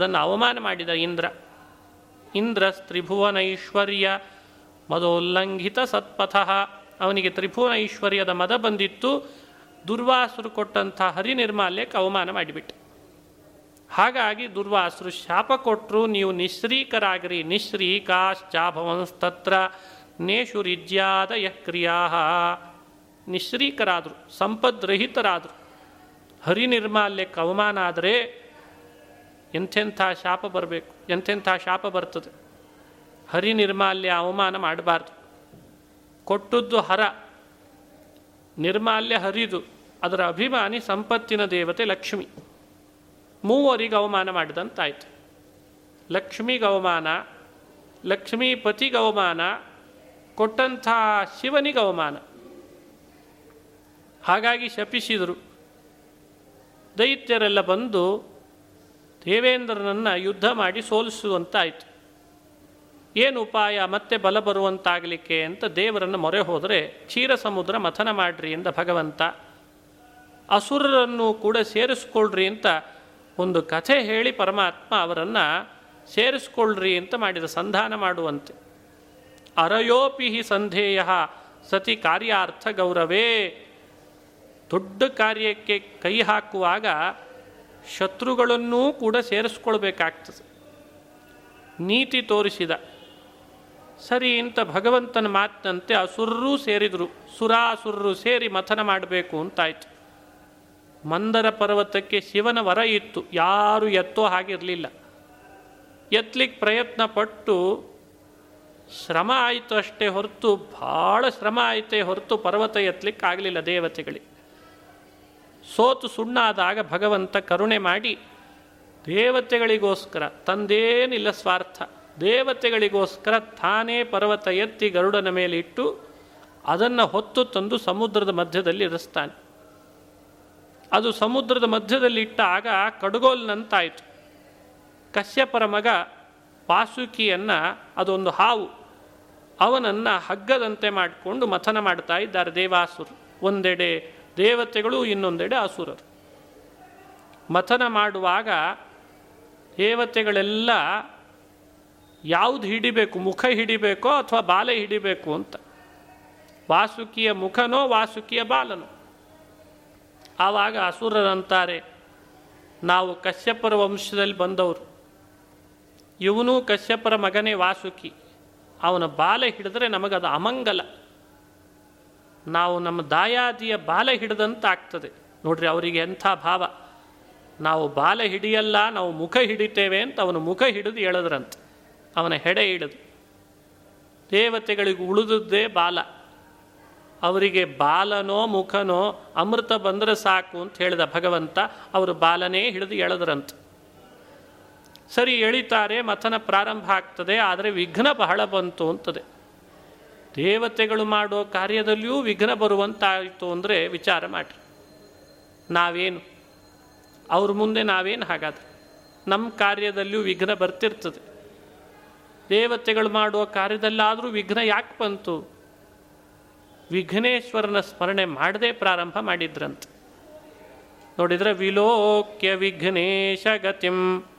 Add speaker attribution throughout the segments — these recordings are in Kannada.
Speaker 1: ಅದನ್ನು ಅವಮಾನ ಮಾಡಿದ ಇಂದ್ರ. ಇಂದ್ರ ತ್ರಿಭುವನೈಶ್ವರ್ಯ ಮದೋಲ್ಲಂಘಿತ ಸತ್ಪಥ. ಅವನಿಗೆ ತ್ರಿಭುವನ ಐಶ್ವರ್ಯದ ಮದ ಬಂದಿತ್ತು. ದುರ್ವಾಸರು ಕೊಟ್ಟಂಥ ಹರಿನಿರ್ಮಾಲ್ಯಕ್ಕೆ ಅವಮಾನ ಮಾಡಿಬಿಟ್ಟೆ. ಹಾಗಾಗಿ ದುರ್ವಾಸರು ಶಾಪ ಕೊಟ್ಟರು ನೀವು ನಿಶ್ರೀಕರಾಗಿರಿ. ನಿಶ್ರೀಕಾಶ್ಚಾಭವಂಸ್ತತ್ರ ನೇಷುರಿಜ್ಯಾದಯ ಕ್ರಿಯಾ ನಿಶ್ರೀಕರಾದರು, ಸಂಪದ್ರಹಿತರಾದರು. ಹರಿನಿರ್ಮಾಲ್ಯಕ್ಕೆ ಅವಮಾನ ಆದರೆ ಎಂಥೆಂಥ ಶಾಪ ಬರಬೇಕು ಎಂಥೆಂಥ ಶಾಪ ಬರ್ತದೆ. ಹರಿ ನಿರ್ಮಾಲ್ಯ ಅವಮಾನ ಮಾಡಬಾರ್ದು. ಕೊಟ್ಟದ್ದು ಹರ, ನಿರ್ಮಾಲ್ಯ ಹರಿದು ಅದರ ಅಭಿಮಾನಿ ಸಂಪತ್ತಿನ ದೇವತೆ ಲಕ್ಷ್ಮಿ. ಮೂವರಿಗೆ ಅವಮಾನ ಮಾಡಿದಂತಾಯಿತು. ಲಕ್ಷ್ಮಿಗೆ ಅವಮಾನ, ಲಕ್ಷ್ಮೀಪತಿಗೆ ಅವಮಾನ, ಕೊಟ್ಟಂಥ ಶಿವನಿಗೆ ಅವಮಾನ. ಹಾಗಾಗಿ ಶಪಿಸಿದರು. ದೈತ್ಯರೆಲ್ಲ ಬಂದು ದೇವೇಂದ್ರನನ್ನು ಯುದ್ಧ ಮಾಡಿ ಸೋಲಿಸುವಂತಾಯಿತು. ಏನು ಉಪಾಯ? ಮತ್ತೆ ಬಲ ಬರುವಂತಾಗಲಿಕ್ಕೆ ಅಂತ ದೇವರನ್ನು ಮೊರೆ ಹೋದರೆ ಕ್ಷೀರ ಸಮುದ್ರ ಮಥನ ಮಾಡ್ರಿ ಎಂದ ಭಗವಂತ. ಅಸುರರನ್ನು ಕೂಡ ಸೇರಿಸ್ಕೊಳ್ರಿ ಅಂತ ಒಂದು ಕಥೆ ಹೇಳಿ ಪರಮಾತ್ಮ ಅವರನ್ನು ಸೇರಿಸ್ಕೊಳ್ರಿ ಅಂತ ಮಾಡಿದ ಸಂಧಾನ ಮಾಡುವಂತೆ. ಅರಯೋಪಿ ಹಿ ಸಂಧೇಯ ಸತಿ ಕಾರ್ಯಾರ್ಥ ಗೌರವೇ. ದೊಡ್ಡ ಕಾರ್ಯಕ್ಕೆ ಕೈ ಹಾಕುವಾಗ ಶತ್ರುಗಳನ್ನೂ ಕೂಡ ಸೇರಿಸ್ಕೊಳ್ಬೇಕಾಗ್ತದೆ. ನೀತಿ ತೋರಿಸಿದ. ಸರಿ, ಇಂಥ ಭಗವಂತನ ಮಾತಿನಂತೆ ಅಸುರರೂ ಸೇರಿದರು. ಸುರಾಸುರರು ಸೇರಿ ಮಥನ ಮಾಡಬೇಕು ಅಂತಾಯ್ತು. ಮಂದರ ಪರ್ವತಕ್ಕೆ ಶಿವನ ವರ ಇತ್ತು. ಯಾರು ಎತ್ತೋ ಹಾಗಿರಲಿಲ್ಲ. ಎತ್ತಲಿಕ್ಕೆ ಪ್ರಯತ್ನ ಪಟ್ಟು ಶ್ರಮ ಆಯಿತು ಅಷ್ಟೇ ಹೊರತು, ಭಾಳ ಶ್ರಮ ಆಯಿತೇ ಹೊರತು ಪರ್ವತ ಎತ್ತಲಿಕ್ಕೆ ಆಗಲಿಲ್ಲ ದೇವತೆಗಳಿಗೆ. ಸೋತು ಸುಣ್ಣಾದಾಗ ಭಗವಂತ ಕರುಣೆ ಮಾಡಿ ದೇವತೆಗಳಿಗೋಸ್ಕರ, ತಂದೇನಿಲ್ಲ ಸ್ವಾರ್ಥ, ದೇವತೆಗಳಿಗೋಸ್ಕರ ತಾನೇ ಪರ್ವತ ಎತ್ತಿ ಗರುಡನ ಮೇಲೆ ಇಟ್ಟು ಅದನ್ನು ಹೊತ್ತು ತಂದು ಸಮುದ್ರದ ಮಧ್ಯದಲ್ಲಿ ಇರಿಸ್ತಾನೆ. ಅದು ಸಮುದ್ರದ ಮಧ್ಯದಲ್ಲಿ ಇಟ್ಟಾಗ ಕಡುಗೋಲ್ನಂತಾಯಿತು ಕಶ್ಯಪರ ಮಗ ವಾಸುಕಿಯನ್ನು ಅದೊಂದು ಹಾವು, ಅವನನ್ನು ಹಗ್ಗದಂತೆ ಮಾಡಿಕೊಂಡು ಮಥನ ಮಾಡ್ತಾ ಇದ್ದಾರೆ ದೇವಾಸುರು. ಒಂದೆಡೆ ದೇವತೆಗಳು ಇನ್ನೊಂದೆಡೆ ಅಸುರರು. ಮಥನ ಮಾಡುವಾಗ ದೇವತೆಗಳೆಲ್ಲ ಯಾವುದು ಹಿಡಿಬೇಕು, ಮುಖ ಹಿಡಿಬೇಕೋ ಅಥವಾ ಬಾಲೆ ಹಿಡಿಬೇಕು ಅಂತ. ವಾಸುಕಿಯ ಮುಖನೋ ವಾಸುಕಿಯ ಬಾಲನೋ. ಆವಾಗ ಅಸುರರಂತಾರೆ. ನಾವು ಕಶ್ಯಪರ ವಂಶದಲ್ಲಿ ಬಂದವರು. ಇವನು ಕಶ್ಯಪರ ಮಗನೇ ವಾಸುಕಿ. ಅವನ ಬಾಲೆ ಹಿಡಿದ್ರೆ ನಮಗದು ಅಮಂಗಲ. ನಾವು ನಮ್ಮ ದಾಯಾದಿಯ ಬಾಲ ಹಿಡಿದಂತ ಆಗ್ತದೆ ನೋಡ್ರಿ ಅವರಿಗೆ ಎಂಥ ಭಾವ. ನಾವು ಬಾಲ ಹಿಡಿಯಲ್ಲ, ನಾವು ಮುಖ ಹಿಡಿತೇವೆ ಅಂತ ಅವನು ಮುಖ ಹಿಡಿದು ಎಳೆದ್ರಂತೆ ಅವನ ಹೆಡೆ ಹಿಡಿದು ದೇವತೆಗಳಿಗೆ ಉಳಿದದ್ದೇ ಬಾಲ. ಅವರಿಗೆ ಬಾಲನೋ, ಮುಖನೋ, ಅಮೃತ ಬಂದರೆ ಸಾಕು ಅಂತ ಹೇಳಿದ ಭಗವಂತ ಅವರು ಬಾಲನೇ ಹಿಡಿದು ಎಳೆದ್ರಂತೆ. ಸರಿ, ಎಳಿತಾರೆ, ಮಥನ ಪ್ರಾರಂಭ ಆಗ್ತದೆ, ಆದರೆ ವಿಘ್ನ ಬಹಳ ಬಂತು ಅಂತದೆ. ದೇವತೆಗಳು ಮಾಡೋ ಕಾರ್ಯದಲ್ಲಿಯೂ ವಿಘ್ನ ಬರುವಂತಾಯಿತು ಅಂದರೆ ವಿಚಾರ ಮಾಡಿ ನಾವೇನು? ಅವ್ರ ಮುಂದೆ ನಾವೇನು ಹಾಗಾದ್ರೆ? ನಮ್ಮ ಕಾರ್ಯದಲ್ಲಿಯೂ ವಿಘ್ನ ಬರ್ತಿರ್ತದೆ. ದೇವತೆಗಳು ಮಾಡುವ ಕಾರ್ಯದಲ್ಲಾದರೂ ವಿಘ್ನ ಯಾಕೆ ಬಂತು? ವಿಘ್ನೇಶ್ವರನ ಸ್ಮರಣೆ ಮಾಡದೆ ಪ್ರಾರಂಭ ಮಾಡಿದ್ರಂತೆ. ನೋಡಿದ್ರೆ ವಿಲೋಕ್ಯ ವಿಘ್ನೇಶ ಗತಿಂ.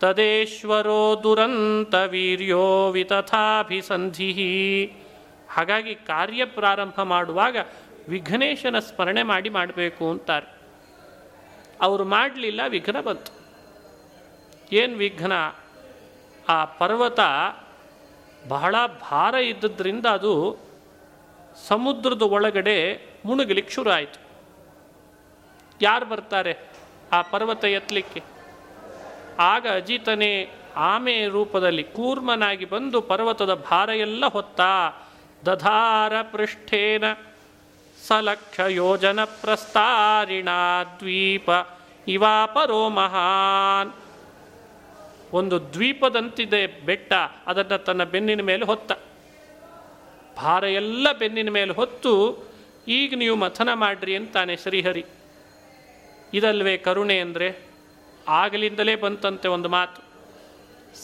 Speaker 1: ತದೇಶ್ವರೋ ದುರಂತ ವೀರ್ಯೋ ವಿತಥಾಭಿಸಂಧಿ. ಹಾಗಾಗಿ ಕಾರ್ಯ ಪ್ರಾರಂಭ ಮಾಡುವಾಗ ವಿಘ್ನೇಶನ ಸ್ಮರಣೆ ಮಾಡಿ ಮಾಡಬೇಕು ಅಂತಾರೆ. ಅವರು ಮಾಡಲಿಲ್ಲ, ವಿಘ್ನ ಬಂತು. ಏನು ವಿಘ್ನ? ಆ ಪರ್ವತ ಬಹಳ ಭಾರ ಇದ್ದದ್ರಿಂದ ಅದು ಸಮುದ್ರದ ಒಳಗಡೆ ಮುಳುಗಲಿಕ್ಕೆ ಶುರು ಆಯಿತು. ಯಾರು ಬರ್ತಾರೆ ಆ ಪರ್ವತ ಎತ್ತಲಿಕ್ಕೆ ಆಗ ಅಜಿತನೇ ಆಮೆ ರೂಪದಲ್ಲಿ ಕೂರ್ಮನಾಗಿ ಬಂದು ಪರ್ವತದ ಭಾರ ಎಲ್ಲ ಹೊತ್ತ. ದಧಾರ ಪೃಷ್ಠೇನ ಸಲಕ್ಷ ಯೋಜನ ಪ್ರಸ್ತಾರಿಣ ದ್ವೀಪ ಇವಾಪರೋ ಮಹಾನ್. ಒಂದು ದ್ವೀಪದಂತಿದೆ ಬೆಟ್ಟ, ಅದನ್ನು ತನ್ನ ಬೆನ್ನಿನ ಮೇಲೆ ಹೊತ್ತ. ಭಾರ ಎಲ್ಲ ಬೆನ್ನಿನ ಮೇಲೆ ಹೊತ್ತು, ಈಗ ನೀವು ಮಥನ ಮಾಡ್ರಿ ಅಂತಾನೆ ಶ್ರೀಹರಿ. ಇದಲ್ವೇ ಕರುಣೆ ಅಂದರೆ? ಆಗಲಿಂದಲೇ ಬಂತಂತೆ ಒಂದು ಮಾತು.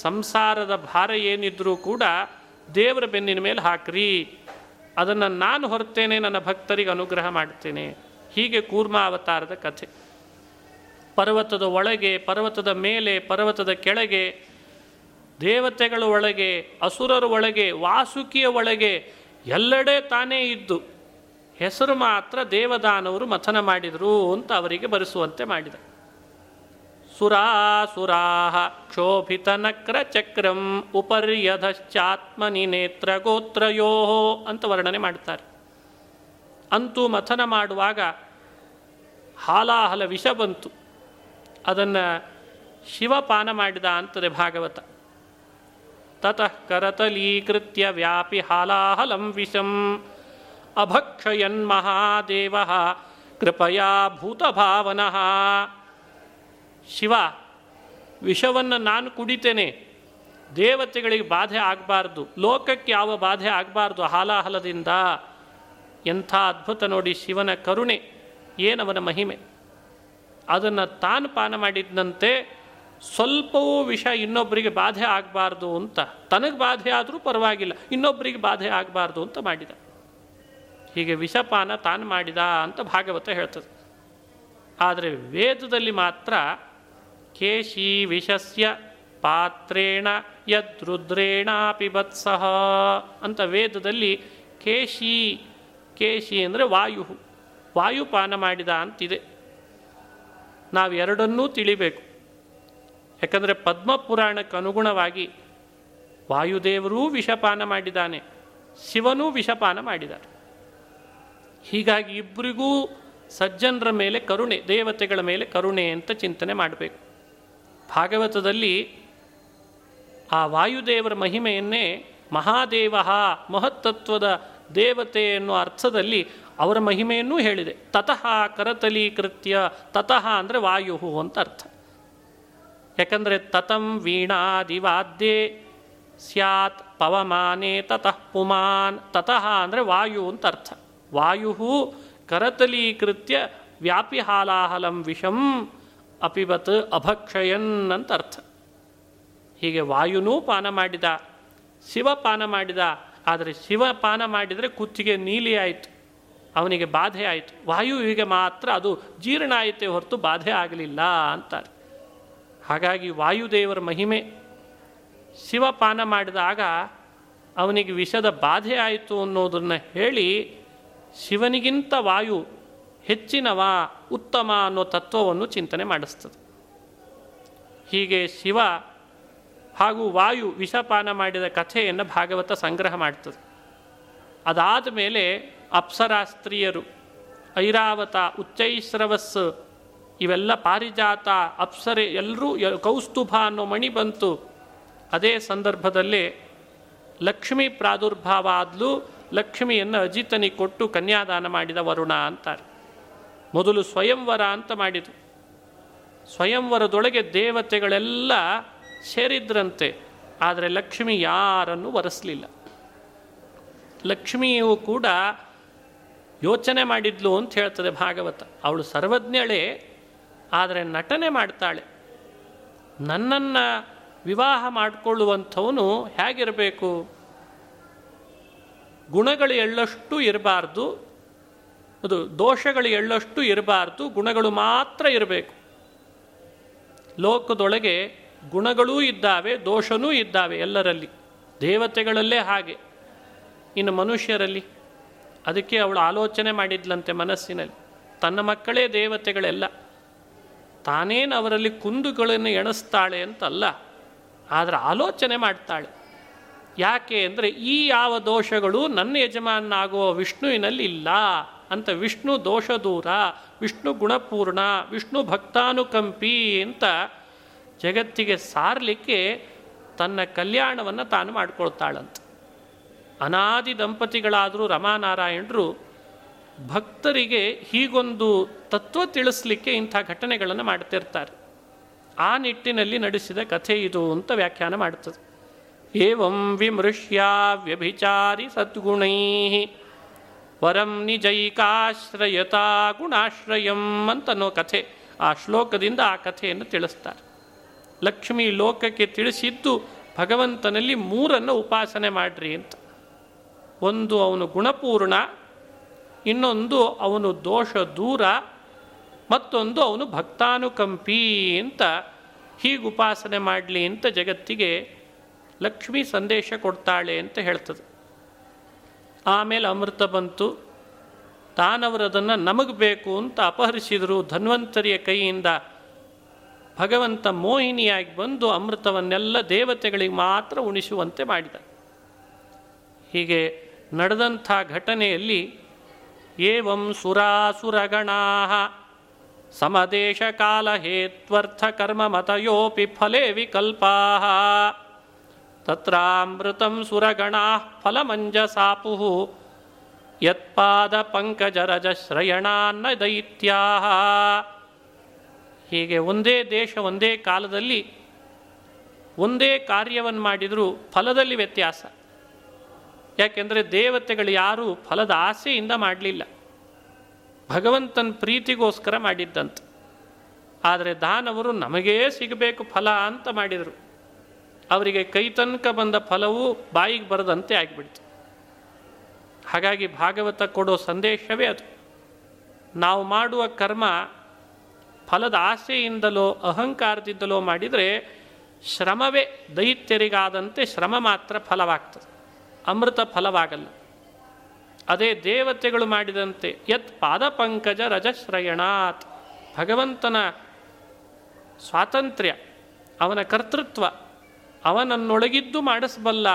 Speaker 1: ಸಂಸಾರದ ಭಾರ ಏನಿದ್ರೂ ಕೂಡ ದೇವರ ಬೆನ್ನಿನ ಮೇಲೆ ಹಾಕ್ರಿ. ಅದನ್ನು ನಾನು ಹೊರ್ತೇನೆ, ನನ್ನ ಭಕ್ತರಿಗೆ ಅನುಗ್ರಹ ಮಾಡ್ತೇನೆ. ಹೀಗೆ ಕೂರ್ಮ ಅವತಾರದ ಕಥೆ. ಪರ್ವತದ ಒಳಗೆ, ಪರ್ವತದ ಮೇಲೆ, ಪರ್ವತದ ಕೆಳಗೆ, ದೇವತೆಗಳ ಒಳಗೆ, ಅಸುರರ ಒಳಗೆ, ವಾಸುಕಿಯ ಒಳಗೆ ಎಲ್ಲೆಡೆ ತಾನೇ ಇದ್ದು. ಹೆಸರು ಮಾತ್ರ ದೇವದಾನವರು ಮಥನ ಮಾಡಿದರು ಅಂತ ಅವರಿಗೆ ಬರೆಸುವಂತೆ ಮಾಡಿದ. ಸುರಾಸುರಾಹ ಕ್ಷೋಭಿತನಕ್ರಚಕ್ರಂ ಚಕ್ರಂ ಉಪರ್ಯಧಶ್ಚಾತ್ಮನಿ ನೇತ್ರ ಗೋತ್ರಯೋ ಅಂತ ವರ್ಣನೆ ಮಾಡ್ತಾರೆ. ಅಂತೂ ಮಥನ ಮಾಡುವಾಗ ಹಾಲಾಹಲ ವಿಷ ಬಂತು. ಅದನ್ನು ಶಿವಪಾನ ಮಾಡಿದ ಅಂತದೆ ಭಾಗವತ. ತತಃ ಕರತಲೀಕೃತ್ಯ ವ್ಯಾಪಿ ಹಾಲಾಹಲಂ ವಿಷಂ. ಅಭಕ್ಷಯನ್ ಮಹಾದೇವ ಕೃಪಯಾ ಭೂತಭಾವನಃ. ಶಿವ, ವಿಷವನ್ನು ನಾನು ಕುಡಿತೇನೆ. ದೇವತೆಗಳಿಗೆ ಬಾಧೆ ಆಗಬಾರ್ದು. ಲೋಕಕ್ಕೆ ಯಾವ ಬಾಧೆ ಆಗಬಾರ್ದು? ಹಾಲಾಹಲದಿಂದ. ಎಂಥ ಅದ್ಭುತ ನೋಡಿ ಶಿವನ ಕರುಣೆ. ಏನವನ ಮಹಿಮೆ. ಅದನ್ನು ತಾನು ಪಾನ ಮಾಡಿದಂತೆ ಸ್ವಲ್ಪವೂ ವಿಷ ಇನ್ನೊಬ್ಬರಿಗೆ ಬಾಧೆ ಆಗಬಾರ್ದು ಅಂತ. ತನಗೆ ಬಾಧೆ ಆದರೂ ಪರವಾಗಿಲ್ಲ. ಇನ್ನೊಬ್ಬರಿಗೆ ಬಾಧೆ ಆಗಬಾರ್ದು ಅಂತ ಮಾಡಿದ. ಹೀಗೆ ವಿಷಪಾನ ತಾನು ಮಾಡಿದ ಅಂತ ಭಾಗವತ ಹೇಳ್ತದೆ. ಆದರೆ ವೇದದಲ್ಲಿ ಮಾತ್ರ ಕೇಶಿ ವಿಷಸ್ಯ ಪಾತ್ರೇಣ ಯದ್ರುದ್ರೇಣ ಪಿಬತ್ಸಹ ಅಂತ ವೇದದಲ್ಲಿ ಕೇಶಿ ಕೇಶಿ ಅಂದರೆ ವಾಯು, ವಾಯುಪಾನ ಮಾಡಿದ ಅಂತಿದೆ. ನಾವು ಎರಡನ್ನೂ ತಿಳಿಬೇಕು. ಯಾಕಂದರೆ ಪದ್ಮಪುರಾಣಕ್ಕೆ ಅನುಗುಣವಾಗಿ ವಾಯುದೇವರೂ ವಿಷಪಾನ ಮಾಡಿದ್ದಾನೆ, ಶಿವನೂ ವಿಷಪಾನ ಮಾಡಿದ್ದಾರೆ. ಹೀಗಾಗಿ ಇಬ್ಬರಿಗೂ ಸಜ್ಜನರ ಮೇಲೆ ಕರುಣೆ, ದೇವತೆಗಳ ಮೇಲೆ ಕರುಣೆ ಅಂತ ಚಿಂತನೆ ಮಾಡಬೇಕು. ಭಾಗವತದಲ್ಲಿ ಆ ವಾಯುದೇವರ ಮಹಿಮೆಯನ್ನೇ ಮಹಾದೇವ ಮಹತ್ತತ್ವದ ದೇವತೆ ಎನ್ನುವ ಅರ್ಥದಲ್ಲಿ ಅವರ ಮಹಿಮೆಯನ್ನೂ ಹೇಳಿದೆ. ತತಃ ಕರತಲೀಕೃತ್ಯ, ತತಃ ಅಂದರೆ ವಾಯು ಅಂತ ಅರ್ಥ. ಯಾಕಂದರೆ ತತಂ ವೀಣಾದಿವಾದ್ಯೆ ಸ್ಯಾತ್ ಪವಮಾನೆ ತತಃ ಪುಮಾನ್, ತತಃ ಅಂದರೆ ವಾಯು ಅಂತ ಅರ್ಥ. ವಾಯು ಕರತಲೀಕೃತ್ಯ ವ್ಯಾಪಿ ಹಾಲಾಹಲಂ ವಿಷಂ ಅಪಿಬತ್ ಅಭಕ್ಷಯನ್ ಅಂತ ಅರ್ಥ ಹೀಗೆ ವಾಯುನೂ ಪಾನ ಮಾಡಿದ, ಶಿವ ಪಾನ ಮಾಡಿದ, ಆದರೆ ಶಿವ ಪಾನ ಮಾಡಿದರೆ ಕುತ್ತಿಗೆ ನೀಲಿ ಆಯಿತು, ಅವನಿಗೆ ಬಾಧೆ ಆಯಿತು. ವಾಯುವಿಗೆ ಮಾತ್ರ ಅದು ಜೀರ್ಣ ಆಯಿತೇ ಹೊರತು ಬಾಧೆ ಆಗಲಿಲ್ಲ ಅಂತಾರೆ. ಹಾಗಾಗಿ ವಾಯುದೇವರ ಮಹಿಮೆ. ಶಿವ ಪಾನ ಮಾಡಿದಾಗ ಅವನಿಗೆ ವಿಷದ ಬಾಧೆ ಆಯಿತು ಅನ್ನೋದನ್ನು ಹೇಳಿ ಶಿವನಿಗಿಂತ ವಾಯು ಹೆಚ್ಚಿನವ ಉತ್ತಮ ಅನ್ನೋ ತತ್ವವನ್ನು ಚಿಂತನೆ ಮಾಡಿಸ್ತದೆ. ಹೀಗೆ ಶಿವ ಹಾಗೂ ವಾಯು ವಿಷಪಾನ ಮಾಡಿದ ಕಥೆಯನ್ನು ಭಾಗವತ ಸಂಗ್ರಹ ಮಾಡ್ತದೆ. ಅದಾದ ಮೇಲೆ ಅಪ್ಸರಾಸ್ತ್ರೀಯರು, ಐರಾವತ ಉಚ್ಚೈಸ್ರವಸ್ ಇವೆಲ್ಲ ಪಾರಿಜಾತ, ಅಪ್ಸರೆ ಎಲ್ಲರೂ ಕೌಸ್ತುಭ ಅನ್ನೋ ಮಣಿ ಬಂತು. ಅದೇ ಸಂದರ್ಭದಲ್ಲಿ ಲಕ್ಷ್ಮೀ ಪ್ರಾದುರ್ಭಾವ ಆದಲೂ ಲಕ್ಷ್ಮಿಯನ್ನು ಅಜಿತನಿಗೆ ಕೊಟ್ಟು ಕನ್ಯಾದಾನ ಮಾಡಿದ ವರುಣ ಅಂತಾರೆ. ಮೊದಲು ಸ್ವಯಂವರ ಅಂತ ಮಾಡಿದರು. ಸ್ವಯಂವರದೊಳಗೆ ದೇವತೆಗಳೆಲ್ಲ ಸೇರಿದ್ರಂತೆ, ಆದರೆ ಲಕ್ಷ್ಮಿ ಯಾರನ್ನು ವರೆಸಲಿಲ್ಲ. ಲಕ್ಷ್ಮಿಯು ಕೂಡ ಯೋಚನೆ ಮಾಡಿದ್ಲು ಅಂತ ಹೇಳ್ತದೆ ಭಾಗವತ. ಅವಳು ಸರ್ವಜ್ಞಳೆ, ಆದರೆ ನಟನೆ ಮಾಡ್ತಾಳೆ. ನನ್ನನ್ನು ವಿವಾಹ ಮಾಡಿಕೊಳ್ಳುವಂಥವನು ಹೇಗಿರಬೇಕು? ಗುಣಗಳು ಎಳ್ಳಷ್ಟು ಇರಬಾರ್ದು ಅದು ದೋಷಗಳು ಎಳ್ಳಷ್ಟು ಇರಬಾರ್ದು, ಗುಣಗಳು ಮಾತ್ರ ಇರಬೇಕು. ಲೋಕದೊಳಗೆ ಗುಣಗಳೂ ಇದ್ದಾವೆ, ದೋಷನೂ ಇದ್ದಾವೆ ಎಲ್ಲರಲ್ಲಿ. ದೇವತೆಗಳಲ್ಲೇ ಹಾಗೆ. ಇನ್ನು ಮನುಷ್ಯರಲ್ಲಿ? ಅದಕ್ಕೆ ಅವಳು ಆಲೋಚನೆ ಮಾಡಿದ್ಲಂತೆ ಮನಸ್ಸಿನಲ್ಲಿ. ತನ್ನ ಮಕ್ಕಳೇ ದೇವತೆಗಳೆಲ್ಲ. ತಾನೇನು ಅವರಲ್ಲಿ ಕುಂದುಗಳನ್ನು ಎಣಿಸ್ತಾಳೆ ಅಂತಲ್ಲ, ಆದರೆ ಆಲೋಚನೆ ಮಾಡ್ತಾಳೆ. ಯಾಕೆ ಅಂದರೆ ಈ ಯಾವ ದೋಷಗಳು ನನ್ನ ಯಜಮಾನನಾಗುವ ವಿಷ್ಣುವಿನಲ್ಲಿ ಇಲ್ಲ. ಅಂತ ವಿಷ್ಣು ದೋಷ ದೂರ ವಿಷ್ಣು ಗುಣಪೂರ್ಣ, ವಿಷ್ಣು ಭಕ್ತಾನುಕಂಪಿ ಅಂತ ಜಗತ್ತಿಗೆ ಸಾರಲಿಕ್ಕೆ ತನ್ನ ಕಲ್ಯಾಣವನ್ನು ತಾನು ಮಾಡ್ಕೊಳ್ತಾಳಂತ. ಅನಾದಿ ದಂಪತಿಗಳಾದರೂ ರಮಾನಾರಾಯಣರು ಭಕ್ತರಿಗೆ ಹೀಗೊಂದು ತತ್ವ ತಿಳಿಸ್ಲಿಕ್ಕೆ ಇಂಥ ಘಟನೆಗಳನ್ನು ಮಾಡ್ತಿರ್ತಾರೆ. ಆ ನಿಟ್ಟಿನಲ್ಲಿ ನಡೆಸಿದ ಕಥೆ ಇದು ಅಂತ ವ್ಯಾಖ್ಯಾನ ಮಾಡ್ತದೆ. ಏವಂ ವಿಮೃಶ್ಯ ವ್ಯಭಿಚಾರಿ ಸದ್ಗುಣೈ ವರಂ ನಿಜೈಕಾಶ್ರಯತಾ ಗುಣಾಶ್ರಯಂ ಅಂತನೋ ಕಥೆ. ಆ ಶ್ಲೋಕದಿಂದ ಆ ಕಥೆಯನ್ನು ತಿಳಿಸ್ತಾರೆ. ಲಕ್ಷ್ಮಿ ಲೋಕಕ್ಕೆ ತಿಳಿಸಿದ್ದು ಭಗವಂತನಲ್ಲಿ ಮೂರನ್ನು ಉಪಾಸನೆ ಮಾಡ್ರಿ ಅಂತ. ಒಂದು ಅವನು ಗುಣಪೂರ್ಣ, ಇನ್ನೊಂದು ಅವನು ದೋಷ ದೂರ, ಮತ್ತೊಂದು ಅವನು ಭಕ್ತಾನುಕಂಪಿ ಅಂತ ಹೀಗೆ ಉಪಾಸನೆ ಮಾಡಲಿ ಅಂತ ಜಗತ್ತಿಗೆ ಲಕ್ಷ್ಮಿ ಸಂದೇಶ ಕೊಡ್ತಾಳೆ ಅಂತ ಹೇಳ್ತದೆ. ಆಮೇಲೆ ಅಮೃತ ಬಂತು. ತಾನವರದನ್ನು ನಮಗೆ ಬೇಕು ಅಂತ ಅಪಹರಿಸಿದರು. ಧನ್ವಂತರಿಯ ಕೈಯಿಂದ ಭಗವಂತ ಮೋಹಿನಿಯಾಗಿ ಬಂದು ಅಮೃತವನ್ನೆಲ್ಲ ದೇವತೆಗಳಿಗೆ ಮಾತ್ರ ಉಣಿಸುವಂತೆ ಮಾಡಿದ. ಹೀಗೆ ನಡೆದಂಥ ಘಟನೆಯಲ್ಲಿ ಏವಂ ಸುರಾಸುರಗಣಾ ಸಮದೇಶ ಕಾಲ ಹೇತ್ವರ್ಥ ಕರ್ಮ ಮತಯೋಪಿ ಫಲೇ ವಿಕಲ್ಪಾ ತತ್ರಾಮೃತಂ ಸುರಗಣಾ ಫಲಮಂಜಸಾಪು. ಯತ್ಪಾದ ಪಂಕಜರಜ ಶ್ರಯಣಾನ್ನ ದೈತ್ಯಾ ಹೀಗೆ ಒಂದೇ ದೇಶ, ಒಂದೇ ಕಾಲದಲ್ಲಿ ಒಂದೇ ಕಾರ್ಯವನ್ನು ಮಾಡಿದರೂ ಫಲದಲ್ಲಿ ವ್ಯತ್ಯಾಸ. ಯಾಕೆಂದರೆ ದೇವತೆಗಳು ಯಾರೂ ಫಲದ ಆಸೆಯಿಂದ ಮಾಡಲಿಲ್ಲ. ಭಗವಂತನ ಪ್ರೀತಿಗೋಸ್ಕರ ಮಾಡಿದ್ದಂತೆ. ಆದರೆ ದಾನವರು ನಮಗೇ ಸಿಗಬೇಕು ಫಲ ಅಂತ ಮಾಡಿದರು. ಅವರಿಗೆ ಕೈ ತನಕ ಬಂದ ಫಲವು ಬಾಯಿಗೆ ಬರದಂತೆ ಆಗಿಬಿಡ್ತು. ಹಾಗಾಗಿ ಭಾಗವತ ಕೊಡೋ ಸಂದೇಶವೇ ಅದು. ನಾವು ಮಾಡುವ ಕರ್ಮ ಫಲದ ಆಸೆಯಿಂದಲೋ, ಅಹಂಕಾರದಿಂದಲೋ ಮಾಡಿದರೆ ಶ್ರಮವೇ ದೈತ್ಯರಿಗಾದಂತೆ ಶ್ರಮ ಮಾತ್ರ ಫಲವಾಗ್ತದೆ. ಅಮೃತ ಫಲವಾಗಲ್ಲ. ಅದೇ ದೇವತೆಗಳು ಮಾಡಿದಂತೆ ಯತ್ ಪಾದಪಂಕಜ ರಜಶ್ರಯಣಾತ್. ಭಗವಂತನ ಸ್ವಾತಂತ್ರ್ಯ, ಅವನ ಕರ್ತೃತ್ವ ಅವನನ್ನೊಳಗಿದ್ದು ಮಾಡಿಸಬಲ್ಲ.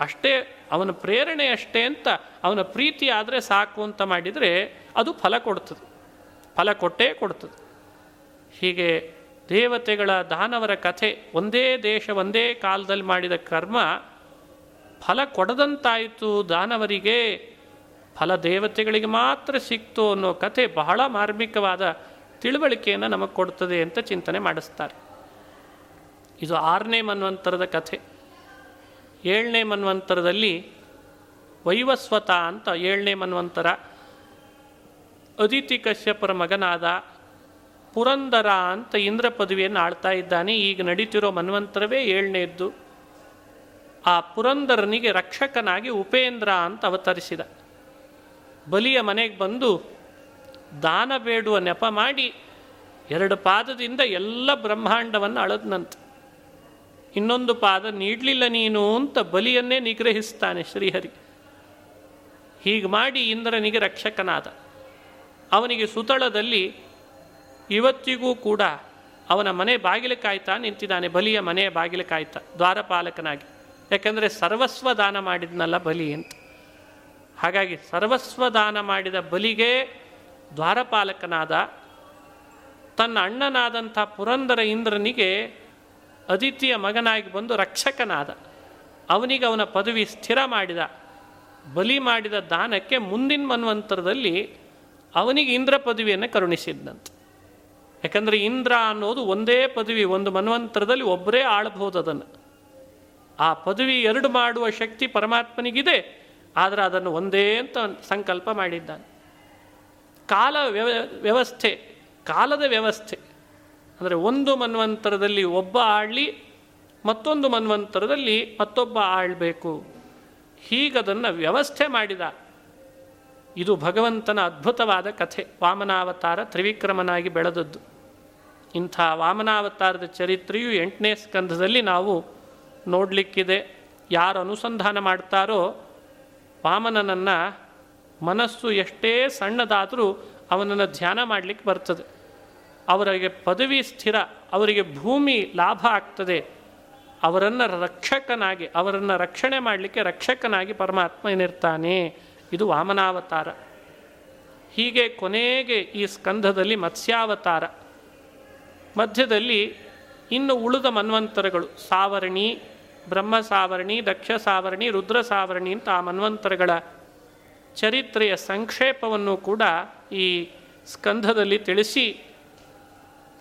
Speaker 1: ಅಷ್ಟೇ, ಅವನ ಪ್ರೇರಣೆ ಅಷ್ಟೇ ಅಂತ ಅವನ ಪ್ರೀತಿ ಆದರೆ ಸಾಕು ಅಂತ ಮಾಡಿದರೆ ಅದು ಫಲ ಕೊಡ್ತದೆ. ಫಲ ಕೊಟ್ಟೇ ಕೊಡ್ತದೆ. ಹೀಗೆ ದೇವತೆಗಳ ದಾನವರ ಕಥೆ ಒಂದೇ ದೇಶ, ಒಂದೇ ಕಾಲದಲ್ಲಿ ಮಾಡಿದ ಕರ್ಮ ಫಲ ಕೊಡದಂತಾಯಿತು ದಾನವರಿಗೆ. ಫಲ ದೇವತೆಗಳಿಗೆ ಮಾತ್ರ ಸಿಕ್ತು ಅನ್ನೋ ಕಥೆ ಬಹಳ ಮಾರ್ಮಿಕವಾದ ತಿಳುವಳಿಕೆಯನ್ನು ನಮಗೆ ಕೊಡ್ತದೆ ಅಂತ ಚಿಂತನೆ ಮಾಡಿಸ್ತಾರೆ. ಇದು ಆರನೇ ಮನ್ವಂತರದ ಕಥೆ. ಏಳನೇ ಮನ್ವಂತರದಲ್ಲಿ ವೈವಸ್ವತ ಅಂತ ಏಳನೇ ಮನ್ವಂತರ. ಅದಿತಿ ಕಶ್ಯಪರ ಮಗನಾದ ಪುರಂದರ ಅಂತ ಇಂದ್ರ ಪದವಿಯನ್ನು ಆಳ್ತಾ ಇದ್ದಾನೆ. ಈಗ ನಡೀತಿರೋ ಮನ್ವಂತರವೇ ಏಳನೇದ್ದು. ಆ ಪುರಂದರನಿಗೆ ರಕ್ಷಕನಾಗಿ ಉಪೇಂದ್ರ ಅಂತ ಅವತರಿಸಿದ. ಬಲಿಯ ಮನೆಗೆ ಬಂದು ದಾನ ಬೇಡುವ ನೆಪ ಮಾಡಿ ಎರಡು ಪಾದದಿಂದ ಎಲ್ಲ ಬ್ರಹ್ಮಾಂಡವನ್ನು ಅಳದ್ನಂತೆ. ಇನ್ನೊಂದು ಪಾದ ನೀಡಲಿಲ್ಲ ನೀನು ಅಂತ ಬಲಿಯನ್ನೇ ನಿಗ್ರಹಿಸ್ತಾನೆ ಶ್ರೀಹರಿ. ಹೀಗೆ ಮಾಡಿ ಇಂದ್ರನಿಗೆ ರಕ್ಷಕನಾದ. ಅವನಿಗೆ ಸುತಳದಲ್ಲಿ ಇವತ್ತಿಗೂ ಕೂಡ ಅವನ ಮನೆ ಬಾಗಿಲು ಕಾಯ್ತಾ ನಿಂತಿದ್ದಾನೆ, ಬಲಿಯ ಮನೆಯ ಬಾಗಿಲು ಕಾಯ್ತಾ, ದ್ವಾರಪಾಲಕನಾಗಿ. ಯಾಕೆಂದರೆ ಸರ್ವಸ್ವ ದಾನ ಮಾಡಿದ್ನಲ್ಲ ಬಲಿ ಅಂತ. ಹಾಗಾಗಿ ಸರ್ವಸ್ವ ದಾನ ಮಾಡಿದ ಬಲಿಗೆ ದ್ವಾರಪಾಲಕನಾದ, ತನ್ನ ಅಣ್ಣನಾದಂಥ ಪುರಂದರ ಇಂದ್ರನಿಗೆ ಅದಿತಿಯ ಮಗನಾಗಿ ಬಂದು ರಕ್ಷಕನಾದ. ಅವನಿಗೆ ಅವನ ಪದವಿ ಸ್ಥಿರ ಮಾಡಿದ. ಬಲಿ ಮಾಡಿದ ದಾನಕ್ಕೆ ಮುಂದಿನ ಮನ್ವಂತರದಲ್ಲಿ ಅವನಿಗೆ ಇಂದ್ರ ಪದವಿಯನ್ನು ಕರುಣಿಸಿದ್ದಂತೆ ಯಾಕಂದರೆ ಇಂದ್ರ ಅನ್ನೋದು ಒಂದೇ ಪದವಿ, ಒಂದು ಮನ್ವಂತರದಲ್ಲಿ ಒಬ್ಬರೇ ಆಳಬಹುದು ಅದನ್ನು. ಆ ಪದವಿ ಎರಡು ಮಾಡುವ ಶಕ್ತಿ ಪರಮಾತ್ಮನಿಗಿದೆ, ಆದರೆ ಅದನ್ನು ಒಂದೇ ಅಂತ ಸಂಕಲ್ಪ ಮಾಡಿದ್ದಾನೆ. ಕಾಲ ವ್ಯವ ವ್ಯವಸ್ಥೆ, ಕಾಲದ ವ್ಯವಸ್ಥೆ. ಅಂದರೆ ಒಂದು ಮನ್ವಂತರದಲ್ಲಿ ಒಬ್ಬ ಆಳ್ಲಿ, ಮತ್ತೊಂದು ಮನ್ವಂತರದಲ್ಲಿ ಮತ್ತೊಬ್ಬ ಆಳ್ಬೇಕು. ಹೀಗದನ್ನು ವ್ಯವಸ್ಥೆ ಮಾಡಿದ. ಇದು ಭಗವಂತನ ಅದ್ಭುತವಾದ ಕಥೆ. ವಾಮನಾವತಾರ ತ್ರಿವಿಕ್ರಮನಾಗಿ ಬೆಳೆದದ್ದು. ಇಂಥ ವಾಮನಾವತಾರದ ಚರಿತ್ರೆಯು ಎಂಟನೇ ಸ್ಕಂಧದಲ್ಲಿ ನಾವು ನೋಡಲಿಕ್ಕಿದೆ. ಯಾರು ಅನುಸಂಧಾನ ಮಾಡ್ತಾರೋ ವಾಮನನನ್ನು ಮನಸ್ಸು ಎಷ್ಟೇ ಸಣ್ಣದಾದರೂ ಅವನನ್ನು ಧ್ಯಾನ ಮಾಡಲಿಕ್ಕೆ ಬರ್ತದೆ. ಅವರಿಗೆ ಪದವಿ ಸ್ಥಿರ, ಅವರಿಗೆ ಭೂಮಿ ಲಾಭ ಆಗ್ತದೆ. ಅವರನ್ನು ರಕ್ಷಕನಾಗಿ, ಅವರನ್ನು ರಕ್ಷಣೆ ಮಾಡಲಿಕ್ಕೆ ರಕ್ಷಕನಾಗಿ ಪರಮಾತ್ಮ ಏನಿರ್ತಾನೆ, ಇದು ವಾಮನಾವತಾರ. ಹೀಗೆ ಕೊನೆಗೆ ಈ ಸ್ಕಂಧದಲ್ಲಿ ಮತ್ಸ್ಯಾವತಾರ. ಮಧ್ಯದಲ್ಲಿ ಇನ್ನು ಉಳಿದ ಮನ್ವಂತರಗಳು, ಸಾವರಣಿ ಬ್ರಹ್ಮ ಸಾವರಣಿ ದಕ್ಷ ಸಾವರಣಿ ರುದ್ರ ಸಾವರಣಿ ಅಂತ ಆ ಮನ್ವಂತರಗಳ ಚರಿತ್ರೆಯ ಸಂಕ್ಷೇಪವನ್ನು ಕೂಡ ಈ ಸ್ಕಂಧದಲ್ಲಿ ತಿಳಿಸಿ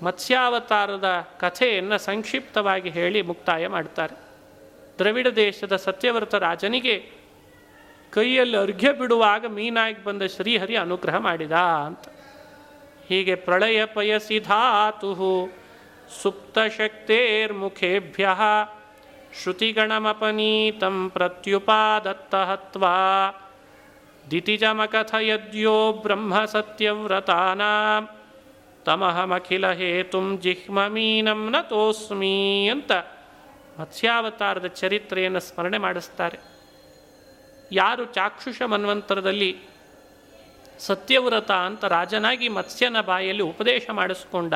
Speaker 1: ಮತ್ಸ್ಯಾವತಾರದ ಕಥೆಯನ್ನು ಸಂಕ್ಷಿಪ್ತವಾಗಿ ಹೇಳಿ ಮುಕ್ತಾಯ ಮಾಡ್ತಾರೆ. ದ್ರವಿಡ ದೇಶದ ಸತ್ಯವ್ರತ ರಾಜನಿಗೆ ಕೈಯಲ್ಲಿ ಅರ್ಘ್ಯ ಬಿಡುವಾಗ ಮೀನಾಗಿ ಬಂದ ಶ್ರೀಹರಿ ಅನುಗ್ರಹ ಮಾಡಿದ ಅಂತ. ಹೀಗೆ ಪ್ರಳಯ ಪಯಸಿ ಧಾತು ಸುಪ್ತಶಕ್ತೇರ್ಮುಖೇಭ್ಯ ಶ್ರುತಿಗಣಮಪನೀತಂ ಪ್ರತ್ಯುಪಾದತ್ತ ಹತ್ವಾ. ದಿತಿಜಮಕಥಯದ್ಯೋ ಬ್ರಹ್ಮ ಸತ್ಯವ್ರತಾನಾಂ ತಮಹಮಖಿಲ ಹೇತುಂ ಜಿಹ್ಮಮೀನಂ ನ ತೋಸ್ಮಿ ಅಂತ ಮತ್ಸ್ಯಾವತಾರದ ಚರಿತ್ರೆಯನ್ನು ಸ್ಮರಣೆ ಮಾಡಿಸ್ತಾರೆ. ಯಾರು ಚಾಕ್ಷುಷ ಮನ್ವಂತರದಲ್ಲಿ ಸತ್ಯವ್ರತ ಅಂತ ರಾಜನಾಗಿ ಮತ್ಸ್ಯನ ಬಾಯಲ್ಲಿ ಉಪದೇಶ ಮಾಡಿಸ್ಕೊಂಡ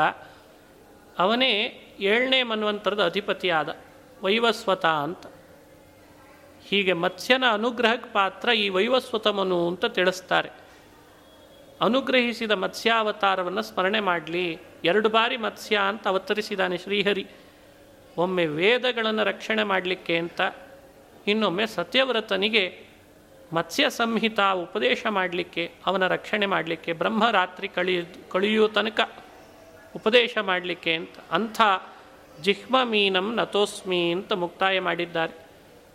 Speaker 1: ಅವನೇ ಏಳನೇ ಮನ್ವಂತರದ ಅಧಿಪತಿಯಾದ ವೈವಸ್ವತ ಅಂತ. ಹೀಗೆ ಮತ್ಸ್ಯನ ಅನುಗ್ರಹಕ್ಕೆ ಪಾತ್ರ ಈ ವೈವಸ್ವತಮನು ಅಂತ ತಿಳಿಸ್ತಾರೆ. ಅನುಗ್ರಹಿಸಿದ ಮತ್ಸ್ಯಾವತಾರವನ್ನು ಸ್ಮರಣೆ ಮಾಡಲಿ. ಎರಡು ಬಾರಿ ಮತ್ಸ್ಯ ಅಂತ ಅವತರಿಸಿದಾನೆ ಶ್ರೀಹರಿ. ಒಮ್ಮೆ ವೇದಗಳನ್ನು ರಕ್ಷಣೆ ಮಾಡಲಿಕ್ಕೆ ಅಂತ, ಇನ್ನೊಮ್ಮೆ ಸತ್ಯವ್ರತನಿಗೆ ಮತ್ಸ್ಯ ಸಂಹಿತ ಉಪದೇಶ ಮಾಡಲಿಕ್ಕೆ, ಅವನ ರಕ್ಷಣೆ ಮಾಡಲಿಕ್ಕೆ, ಬ್ರಹ್ಮರಾತ್ರಿ ಕಳಿಯ ಕಳಿಯೋ ತನಕ ಉಪದೇಶ ಮಾಡಲಿಕ್ಕೆ ಅಂತ, ಅಂಥ ಜಿಹ್ಮ ಮೀನಂ ನತೋಸ್ಮಿ ಅಂತ ಮುಕ್ತಾಯ ಮಾಡಿದ್ದಾರೆ.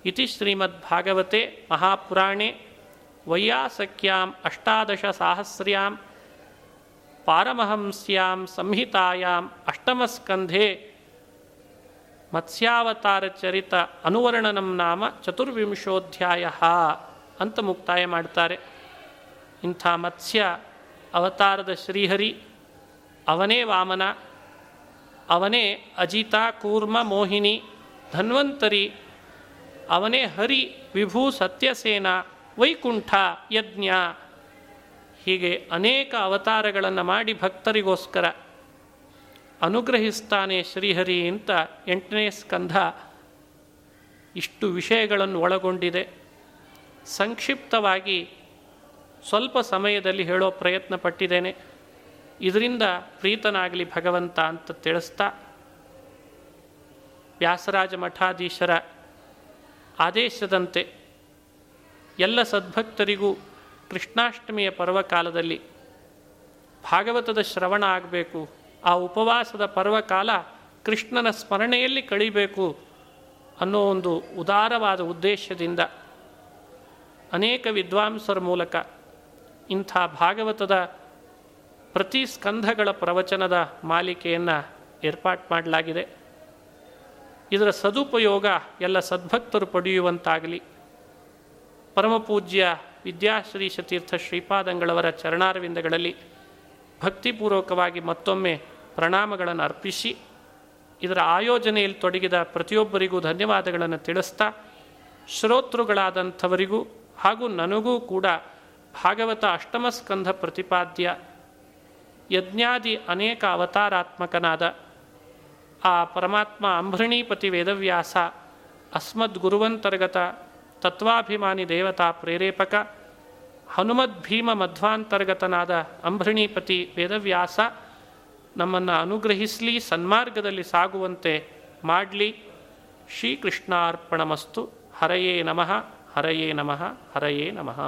Speaker 1: ಇತಿ ಶ್ರೀಮದ್ಭಾಗವತೆ ಮಹಾಪುರಾಣೆ ವೈಯಾಸಕ್ಯಾಂ ಅಷ್ಟಾದಶ ಸಾಹಸ್ರ್ಯಾಂ ಪಾರಮಹಂಸ್ಯಾಂ ಸಂಹಿತಾಯಾಂ ಅಷ್ಟಮಸ್ಕಂಧೆ ಮತ್ಸ್ಯಾವತಾರಚರಿತ ಅನುವರ್ಣನಂ ನಾಮ ಚತುರ್ವಿಂಶೋಧ್ಯಾಯ ಅಂತ ಮುಕ್ತಾಯ ಮಾಡ್ತಾರೆ. ಇಂಥ ಮತ್ಸ್ಯ ಅವತಾರದ ಶ್ರೀಹರಿ, ಅವನೇ ವಾಮನ, ಅವನೇ ಅಜಿತ, ಕೂರ್ಮ, ಮೋಹಿನಿ, ಧನ್ವಂತರಿ, ಅವನೇ ಹರಿ, ವಿಭೂ, ಸತ್ಯಸೇನ ವೈಕುಂಠ, ಯಜ್ಞ, ಹೀಗೆ ಅನೇಕ ಅವತಾರಗಳನ್ನು ಮಾಡಿ ಭಕ್ತರಿಗೋಸ್ಕರ ಅನುಗ್ರಹಿಸ್ತಾನೆ ಶ್ರೀಹರಿ ಅಂತ ಎಂಟನೇ ಸ್ಕಂಧ ಇಷ್ಟು ವಿಷಯಗಳನ್ನು ಒಳಗೊಂಡಿದೆ. ಸಂಕ್ಷಿಪ್ತವಾಗಿ ಸ್ವಲ್ಪ ಸಮಯದಲ್ಲಿ ಹೇಳೋ ಪ್ರಯತ್ನ ಪಟ್ಟಿದ್ದೇನೆ. ಇದರಿಂದ ಪ್ರೀತನಾಗಲಿ ಭಗವಂತ ಅಂತ ತಿಳಿಸ್ತಾ, ವ್ಯಾಸರಾಜ ಮಠಾಧೀಶರ ಆದೇಶದಂತೆ ಎಲ್ಲ ಸದ್ಭಕ್ತರಿಗೂ ಕೃಷ್ಣಾಷ್ಟಮಿಯ ಪರ್ವಕಾಲದಲ್ಲಿ ಭಾಗವತದ ಶ್ರವಣ ಆಗಬೇಕು. ಆ ಉಪವಾಸದ ಪರ್ವಕಾಲ ಕೃಷ್ಣನ ಸ್ಮರಣೆಯಲ್ಲಿ ಕಳಿಬೇಕು ಅನ್ನೋ ಒಂದು ಉದಾರವಾದ ಉದ್ದೇಶದಿಂದ ಅನೇಕ ವಿದ್ವಾಂಸರ ಮೂಲಕ ಇಂಥ ಭಾಗವತದ ಪ್ರತಿ ಸ್ಕಂಧಗಳ ಪ್ರವಚನದ ಮಾಲಿಕೆಯನ್ನು ಏರ್ಪಾಟ್ ಮಾಡಲಾಗಿದೆ. ಇದರ ಸದುಪಯೋಗ ಎಲ್ಲ ಸದ್ಭಕ್ತರು ಪಡೆಯುವಂತಾಗಲಿ. ಪರಮಪೂಜ್ಯ ವಿದ್ಯಾಶ್ರೀ ಸತೀರ್ಥ ಶ್ರೀಪಾದಂಗಳವರ ಚರಣಾರವಿಂದಗಳಲ್ಲಿ ಭಕ್ತಿಪೂರ್ವಕವಾಗಿ ಮತ್ತೊಮ್ಮೆ ಪ್ರಣಾಮಗಳನ್ನು ಅರ್ಪಿಸಿ ಇದರ ಆಯೋಜನೆಯಲ್ಲಿ ತೊಡಗಿದ ಪ್ರತಿಯೊಬ್ಬರಿಗೂ ಧನ್ಯವಾದಗಳನ್ನು ತಿಳಿಸ್ತಾ ಶ್ರೋತೃಗಳಾದಂಥವರಿಗೂ ಹಾಗೂ ನನಗೂ ಕೂಡ ಭಾಗವತ ಅಷ್ಟಮ ಸ್ಕಂಧ ಪ್ರತಿಪಾದ್ಯ ಯಜ್ಞಾದಿ ಅನೇಕ ಅವತಾರಾತ್ಮಕನಾದ ಆ ಪರಮಾತ್ಮ ಅಂಬೃಣೀಪತಿ ವೇದವ್ಯಾಸ ಅಸ್ಮದ್ ಗುರುವಂತರ್ಗತ ತತ್ವಾಭಿಮಾನಿ ದೇವತಾ ಪ್ರೇರೇಪಕ. ಹನುಮದ್ ಭೀಮ ಮಧ್ವಾಂತರ್ಗತನಾದ ಅಂಬೃಣೀಪತಿ ವೇದವ್ಯಾಸ, ನಮ್ಮನ್ನು ಅನುಗ್ರಹಿಸಲಿ, ಸನ್ಮಾರ್ಗದಲ್ಲಿ ಸಾಗುವಂತೆ ಮಾಡಲಿ. ಶ್ರೀಕೃಷ್ಣಾರ್ಪಣಮಸ್ತು. ಹರಯೇ ನಮಃ ಹರಯೇ ನಮಃ ಹರಯೇ ನಮಃ.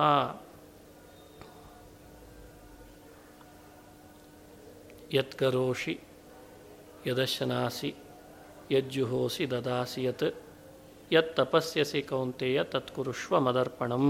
Speaker 1: ಯತ್ಕರೋಷಿ, ಯದಶನಾಸಿ, ಯಜ್ಜುಹೋಸಿ ದದಾಸಿ ಯತ್. ಯತ್ ತಪಸ್ಯಸಿ ಕೌಂತೆಯ ತತ್ಕುರುಷ್ವ ಮದರ್ಪಣಂ.